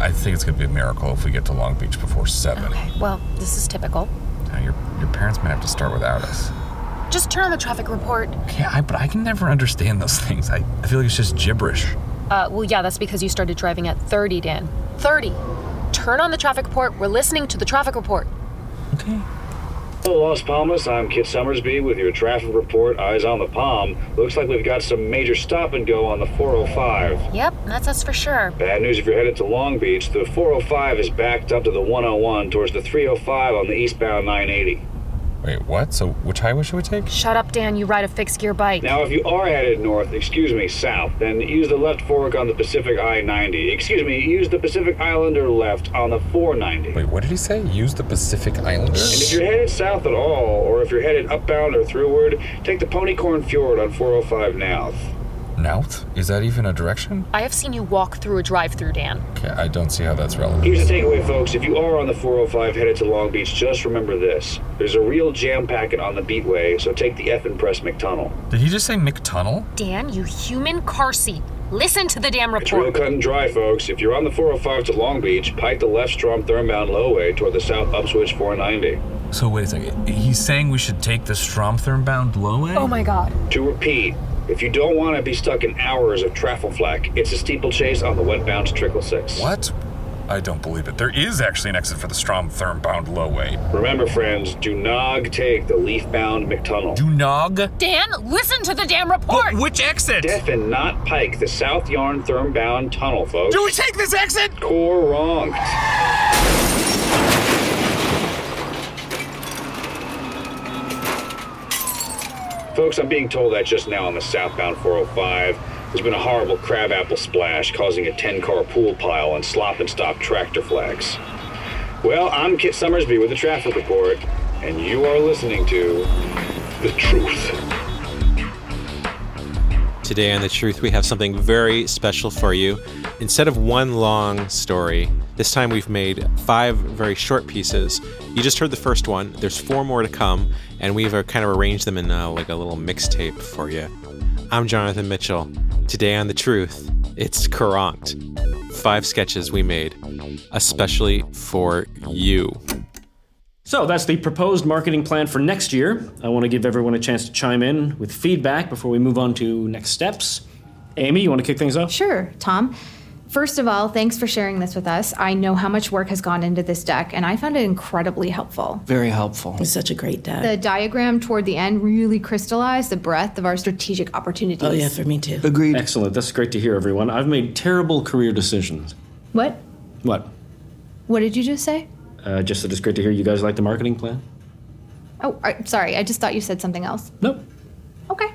I think it's gonna be a miracle if we get to Long Beach before seven. Okay, well, this is typical. Now, your your parents might have to start without us. Just turn on the traffic report. Okay, I, but I can never understand those things. I, I feel like it's just gibberish. Uh, well, yeah, that's because you started driving at 30, Dan. 30. Turn on the traffic report. We're listening to the traffic report. Okay. Hello, Las Palmas. I'm Kit Summersby with your traffic report. Eyes on the Palm. Looks like we've got some major stop and go on the 405. Yep, that's us for sure. Bad news if you're headed to Long Beach. The 405 is backed up to the 101 towards the 305 on the eastbound 980. Wait, what? So which highway should we take? Shut up, Dan. You ride a fixed gear bike. Now, if you are headed north, excuse me, south, then use the left fork on the Pacific I 90. Excuse me, use the Pacific Islander left on the 490. Wait, what did he say? Use the Pacific Islander? And if you're headed south at all, or if you're headed upbound or throughward, take the Ponycorn Fjord on 405 now. Nouth? Is that even a direction? I have seen you walk through a drive through, Dan. Okay, I don't see how that's relevant. Here's the takeaway, folks. If you are on the 405 headed to Long Beach, just remember this. There's a real jam packet on the Beatway, so take the F and press McTunnel. Did he just say McTunnel? Dan, you human car seat. Listen to the damn report. It's real report. cut and dry, folks. If you're on the 405 to Long Beach, pike the left Strom Thermbound Lowway toward the south upswitch 490. So wait a second. He's saying we should take the Stromthurm bound Lowway? Oh my god. To repeat, if you don't want to be stuck in hours of traffic flak, it's a steeplechase on the westbound Trickle Six. What? I don't believe it. There is actually an exit for the Stromthurm bound Lowway. Remember, friends, do not take the leaf-bound McTunnel. Do nog? Dan, listen to the damn report. Which exit? Deafen, not pike, the South Yarn therm bound Tunnel, folks. Do we take this exit? Core Folks, I'm being told that just now on the southbound 405, there's been a horrible crabapple splash causing a 10 car pool pile and slop and stop tractor flags. Well, I'm Kit Summersby with the traffic report, and you are listening to The Truth. Today on The Truth, we have something very special for you. Instead of one long story, this time we've made five very short pieces. You just heard the first one. There's four more to come, and we've uh, kind of arranged them in uh, like a little mixtape for you. I'm Jonathan Mitchell. Today on The Truth, it's Coranked. Five sketches we made, especially for you. So that's the proposed marketing plan for next year. I want to give everyone a chance to chime in with feedback before we move on to next steps. Amy, you want to kick things off? Sure, Tom. First of all, thanks for sharing this with us. I know how much work has gone into this deck, and I found it incredibly helpful. Very helpful. It's such a great deck. The diagram toward the end really crystallized the breadth of our strategic opportunities. oh, yeah, for me too. Agreed. Excellent. That's great to hear, everyone. I've made terrible career decisions. What? What? What did you just say? Uh, just that it's great to hear you guys like the marketing plan. Oh, sorry. I just thought you said something else. Nope. Okay.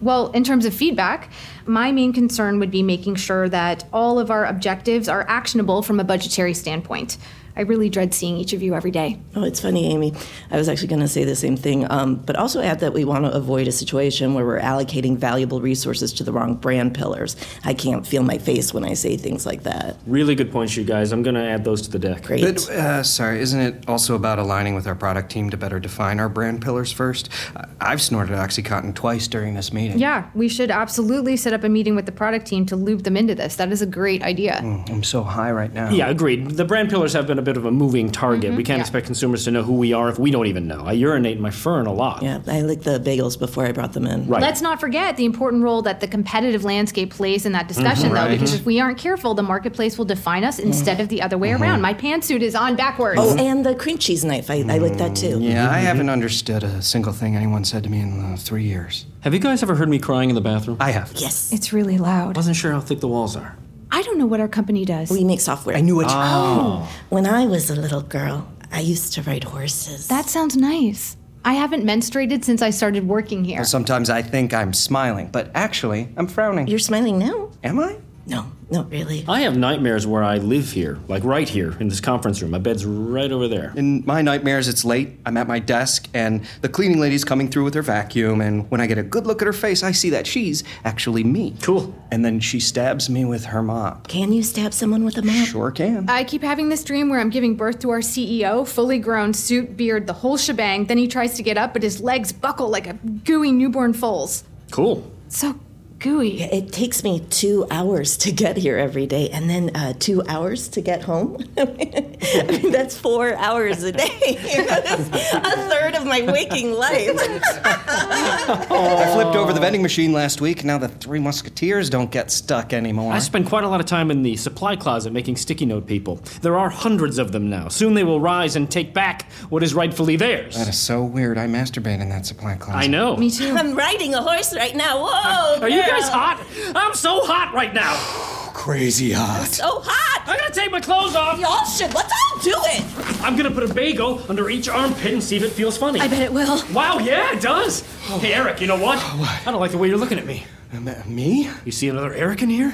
Well, in terms of feedback, my main concern would be making sure that all of our objectives are actionable from a budgetary standpoint. I really dread seeing each of you every day. Oh, it's funny, Amy. I was actually going to say the same thing, um, but also add that we want to avoid a situation where we're allocating valuable resources to the wrong brand pillars. I can't feel my face when I say things like that. Really good points, you guys. I'm going to add those to the deck. Great. But, uh, sorry, isn't it also about aligning with our product team to better define our brand pillars first? I- I've snorted Oxycontin twice during this meeting. Yeah, we should absolutely set up a meeting with the product team to loop them into this. That is a great idea. I'm so high right now. Yeah, agreed. The brand pillars have been a bit of a moving target. we mm-hmm. can't yeah. expect consumers to know who we are if we don't even know. I urinate in my fern a lot. yeah, I licked the bagels before I brought them in. Right. Let's not forget the important role that the competitive landscape plays in that discussion, though, because if we aren't careful, the marketplace will define us instead of the other way around. Mm-hmm. My pantsuit is on backwards. Oh, and the cream cheese knife. I, I licked that too. Mm, yeah, I haven't understood a single thing anyone said to me in uh, three years. Have you guys ever heard me crying in the bathroom? I have. Yes. It's really loud. wasn't sure how thick the walls are. I don't know what our company does. We make software. I knew it. Oh. oh. When I was a little girl, I used to ride horses. that sounds nice. I haven't menstruated since I started working here. Sometimes I think I'm smiling, but actually, I'm frowning. You're smiling now? Am I? No, not really. I have nightmares where I live here, like right here in this conference room. My bed's right over there. In my nightmares, it's late. I'm at my desk, and the cleaning lady's coming through with her vacuum. And when I get a good look at her face, I see that she's actually me. Cool. And then she stabs me with her mop. Can you stab someone with a mop? Sure can. I keep having this dream where I'm giving birth to our CEO, fully grown, suit, beard, the whole shebang. Then he tries to get up, but his legs buckle like a gooey newborn foal's. Cool. So, gooey. It takes me two hours to get here every day, and then uh, two hours to get home. I mean, that's four hours a day. a third of my waking life. I flipped over the vending machine last week. Now the Three Musketeers don't get stuck anymore. I spend quite a lot of time in the supply closet making sticky note people. There are hundreds of them now. Soon they will rise and take back what is rightfully theirs. That is so weird. I masturbate in that supply closet. I know. Me too. I'm riding a horse right now. Whoa! Are you girl. Guys hot? I'm so hot right now. Crazy hot. So hot! I'm gonna take my clothes off. Y'all should. Let's all do it. I'm gonna put a bagel under each armpit and see if it feels funny. I bet it will. Wow, yeah, it does. Oh. Hey, Eric, you know what? Oh, what? I don't like the way you're looking at me. Uh, M- me? You see another Eric in here?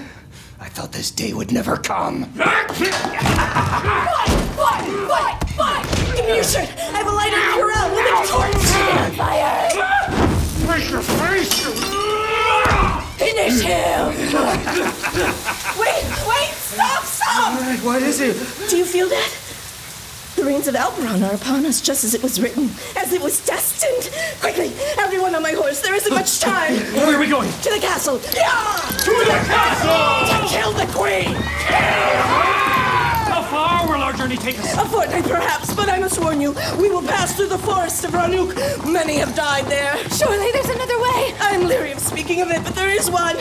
I thought this day would never come. What? What? What? What? Give me your shirt. I have a lighter in your out. We'll make a torch. on fire. What is it? Do you feel that? The rains of Alberon are upon us just as it was written, as it was destined. Quickly, everyone on my horse. There isn't much time. Where are we going? To the castle. Yeah! To the castle! To kill the queen. How far will our journey take us? A fortnight, perhaps, but I must warn you, we will pass through the forest of Ranuk. Many have died there. Surely there's another way. I'm leery of speaking of it, but there is one.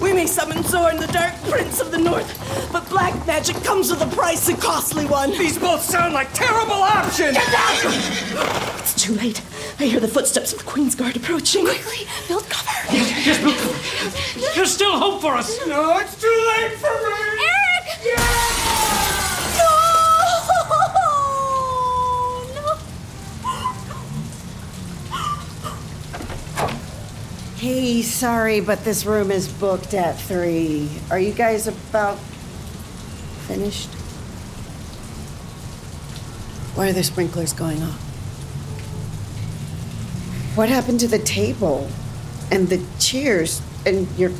We may summon Zorn, the Dark Prince of the North, but black magic comes with a price, a costly one. These both sound like terrible options. Get down! It's too late. I hear the footsteps of the Queen's Guard approaching. Quickly, build cover. Yes, Bill. There's still hope for us. No, it's too late for me. Hey, sorry, but this room is booked at three. Are you guys about finished? Why are the sprinklers going off? What happened to the table and the chairs and your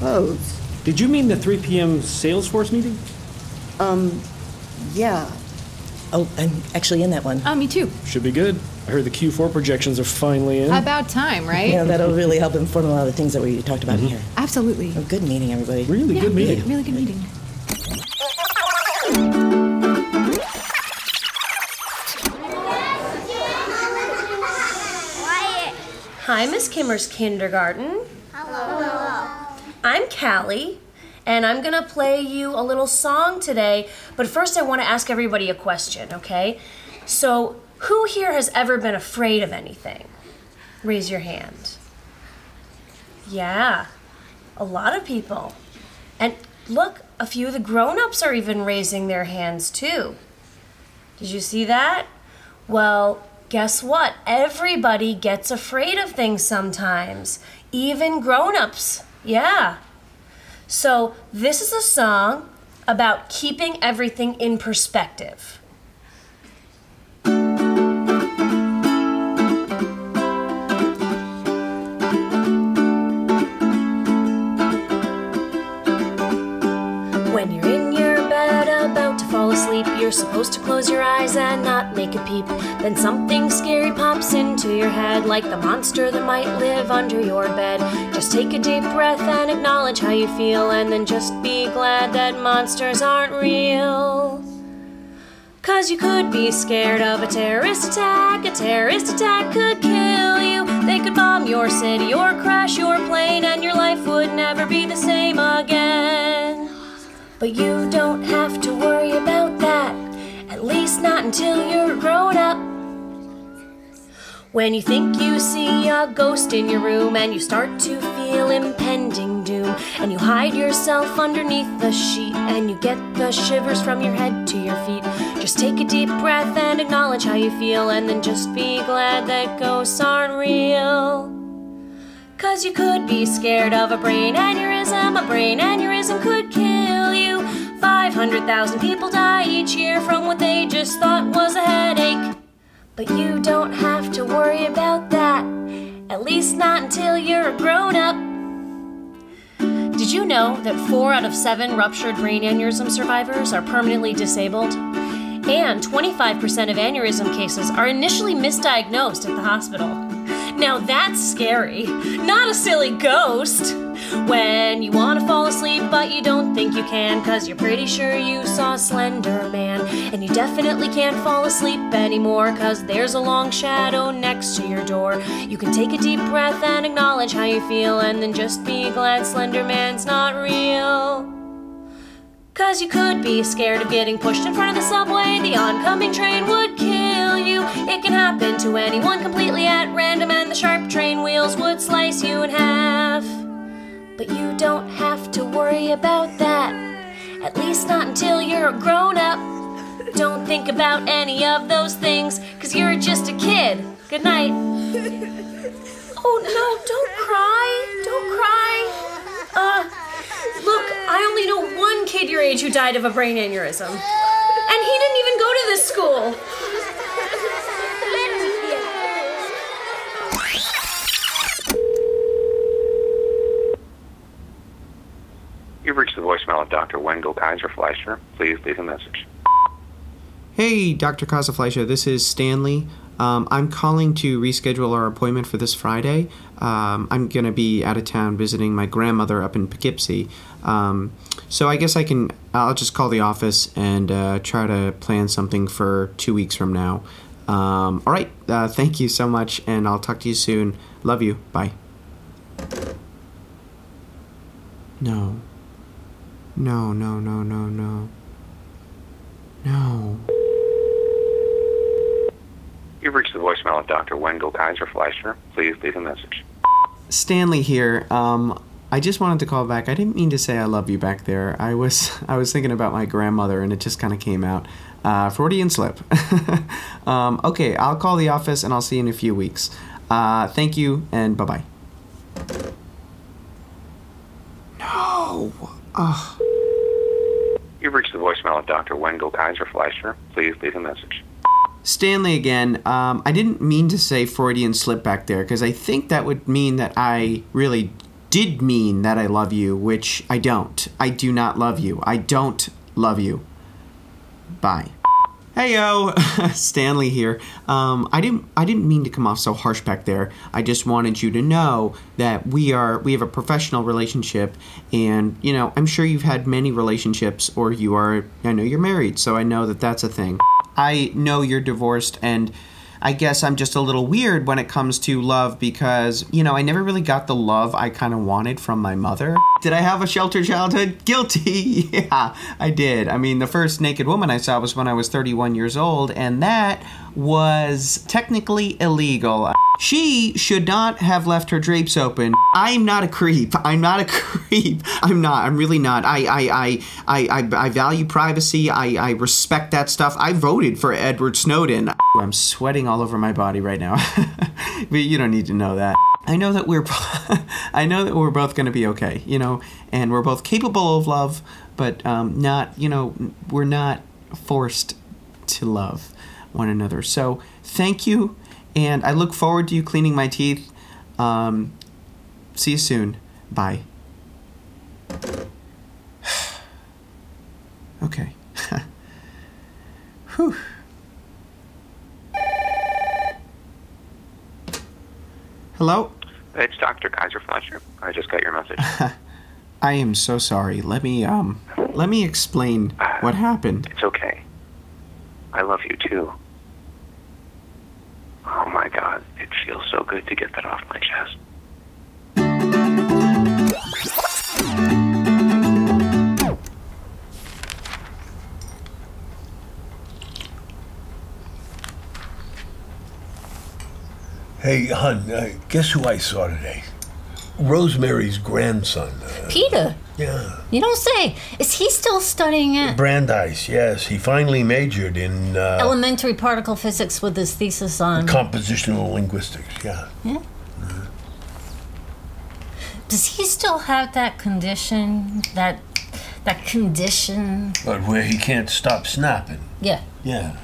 clothes? Did you mean the 3 p.m. Salesforce meeting? Um, yeah. Oh, I'm actually in that one. Oh, me too. Should be good. I heard the Q4 projections are finally in. About time, right? Yeah, that'll really help inform a lot of the things that we talked about in here. Absolutely. Oh, good meeting, everybody. really Yeah, good meeting. Really, really good meeting. Hi, Miss Kimmer's kindergarten. Hello. I'm Callie, and I'm gonna play you a little song today. But first, I want to ask everybody a question, okay? So, who here has ever been afraid of anything? Raise your hand. Yeah, a lot of people. And look, a few of the grown ups are even raising their hands too. Did you see that? Well, guess what? Everybody gets afraid of things sometimes, even grown ups. Yeah. So, this is a song about keeping everything in perspective. You're supposed to close your eyes and not make a peep. Then something scary pops into your head, like the monster that might live under your bed. Just take a deep breath and acknowledge how you feel, and then just be glad that monsters aren't real. Cause you could be scared of a terrorist attack. A terrorist attack could kill you. They could bomb your city or crash your plane, and your life would never be the same again. But you don't have to worry about that, at least not until you're grown up. When you think you see a ghost in your room and you start to feel impending doom, and you hide yourself underneath the sheet and you get the shivers from your head to your feet, just take a deep breath and acknowledge how you feel, and then just be glad that ghosts aren't real. Cause you could be scared of a brain aneurysm. A brain aneurysm could kill. 500,000 people die each year from what they just thought was a headache. But you don't have to worry about that. At least not until you're a grown up. Did you know that 4 out of 7 ruptured brain aneurysm survivors are permanently disabled? And 25% of aneurysm cases are initially misdiagnosed at the hospital. Now that's scary. Not a silly ghost. When you wanna fall asleep, but you don't think you can, cause you're pretty sure you saw Slender Man. And you definitely can't fall asleep anymore, cause there's a long shadow next to your door. You can take a deep breath and acknowledge how you feel, and then just be glad Slender Man's not real. Cause you could be scared of getting pushed in front of the subway. The oncoming train would kill you. It can happen to anyone completely at random, and the sharp train wheels would slice you in half. But you don't have to worry about that. At least not until you're a grown up. Don't think about any of those things, cause you're just a kid. Good night. Oh no, don't cry. Don't cry. Uh, Look, I only know one kid your age who died of a brain aneurysm. And he Kaiser Fleischer. Please leave a message. Hey, Dr. Kaiser Fleischer, this is Stanley. Um, I'm calling to reschedule our appointment for this Friday. Um, I'm going to be out of town visiting my grandmother up in Poughkeepsie. Um, so I guess I can, I'll just call the office and uh, try to plan something for two weeks from now. Um, all right, uh, thank you so much, and I'll talk to you soon. Love you. Bye. No. No, no, no, no, no. No. You've reached the voicemail of Dr. Wendell Kaiser Fleischer. Please leave a message. Stanley here. Um, I just wanted to call back. I didn't mean to say I love you back there. I was I was thinking about my grandmother, and it just kind of came out. Uh, Freudian slip. um, okay, I'll call the office, and I'll see you in a few weeks. Uh, thank you, and bye bye. No. Ugh. Voicemail of Dr. Wendell Kaiser Fleischer. Please leave a message. Stanley again. Um, I didn't mean to say Freudian slip back there because I think that would mean that I really did mean that I love you, which I don't. I do not love you. I don't love you. Bye. Hey yo, Stanley here. Um, I didn't I didn't mean to come off so harsh back there. I just wanted you to know that we are we have a professional relationship, and you know I'm sure you've had many relationships, or you are I know you're married, so I know that that's a thing. I know you're divorced, and I guess I'm just a little weird when it comes to love because, you know, I never really got the love I kind of wanted from my mother. Did I have a sheltered childhood? Guilty. yeah, I did. I mean, the first naked woman I saw was when I was 31 years old, and that was technically illegal. She should not have left her drapes open. I'm not a creep. I'm not a creep. I'm not. I'm really not. I I I I, I, value privacy. I, I respect that stuff. I voted for Edward Snowden. I'm sweating all over my body right now. but you don't need to know that. I know that we're I know that we're both going to be okay, you know, and we're both capable of love, but um, not, you know, we're not forced to love one another. So, thank you and I look forward to you cleaning my teeth. Um, see you soon. Bye. okay. Whew. Hello? It's Dr. Kaiser Fleischer. I just got your message. I am so sorry. Let me um let me explain what happened. It's okay. I love you too. Oh my god, it feels so good to get that off my chest. Hey, hon, uh, guess who I saw today? Rosemary's grandson. Uh, Peter? yeah. You don't say. Is he still studying at Brandeis, yes. He finally majored in uh, elementary particle physics with his thesis on. compositional linguistics, yeah. Yeah. Does he still have that condition? That that condition? But where he can't stop snapping. Yeah. Yeah.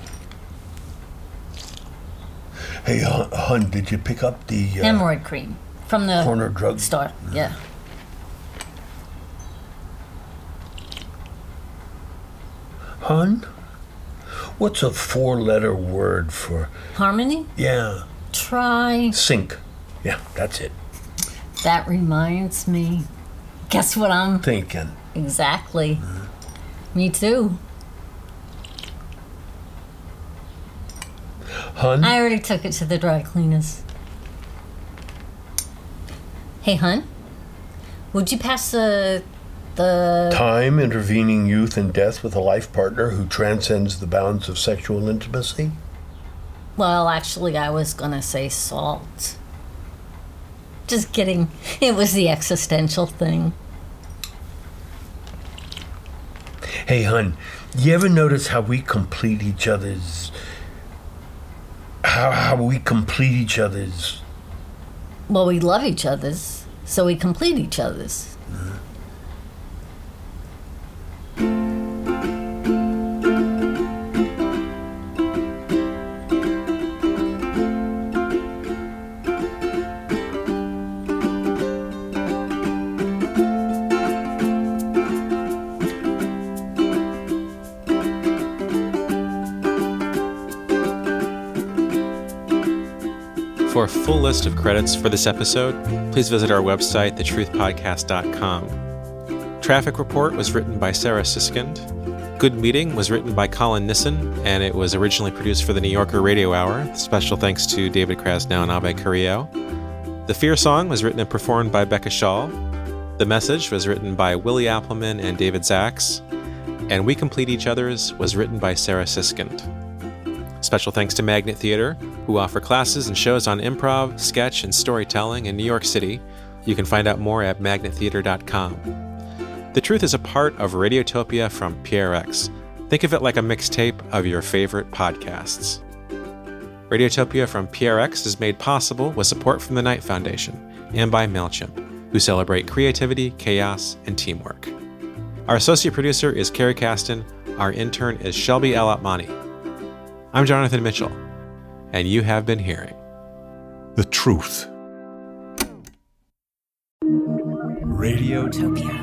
Hey, hun, did you pick up the uh, Hemorrhoid cream from the corner drug store. Yeah. Hun? What's a four letter word for. Harmony? Yeah. Try. Sync. Yeah, that's it. That reminds me. Guess what I'm thinking? Exactly. Uh-huh. Me too. Hun? I already took it to the dry cleaners. Hey, hun. Would you pass the the Time intervening youth and death with a life partner who transcends the bounds of sexual intimacy? Well, actually, I was gonna say salt. Just kidding. It was the existential thing. Hey, hun, you ever notice how we complete each other's. How, how we complete each other's. Well, we love each other's, so we complete each other's. For full list of credits for this episode, please visit our website, thetruthpodcast.com. Traffic Report was written by Sarah Siskind. Good Meeting was written by Colin Nissan, and it was originally produced for the New Yorker Radio Hour. Special thanks to David Krasnow and Abe Carrillo. The Fear Song was written and performed by Becca Shaw. The Message was written by Willie Appleman and David Zaks. And We Complete Each Other's was written by Sarah Siskind. Special thanks to Magnet Theater, who offer classes and shows on improv, sketch, and storytelling in New York City. You can find out more at magnettheater.com. The Truth is a part of Radiotopia from PRX. Think of it like a mixtape of your favorite podcasts. Radiotopia from PRX is made possible with support from the Knight Foundation and by MailChimp, who celebrate creativity, chaos, and teamwork. Our associate producer is Carrie Caston. Our intern is Shelby Alatmani. I'm Jonathan Mitchell, and you have been hearing The truth. Radiotopia.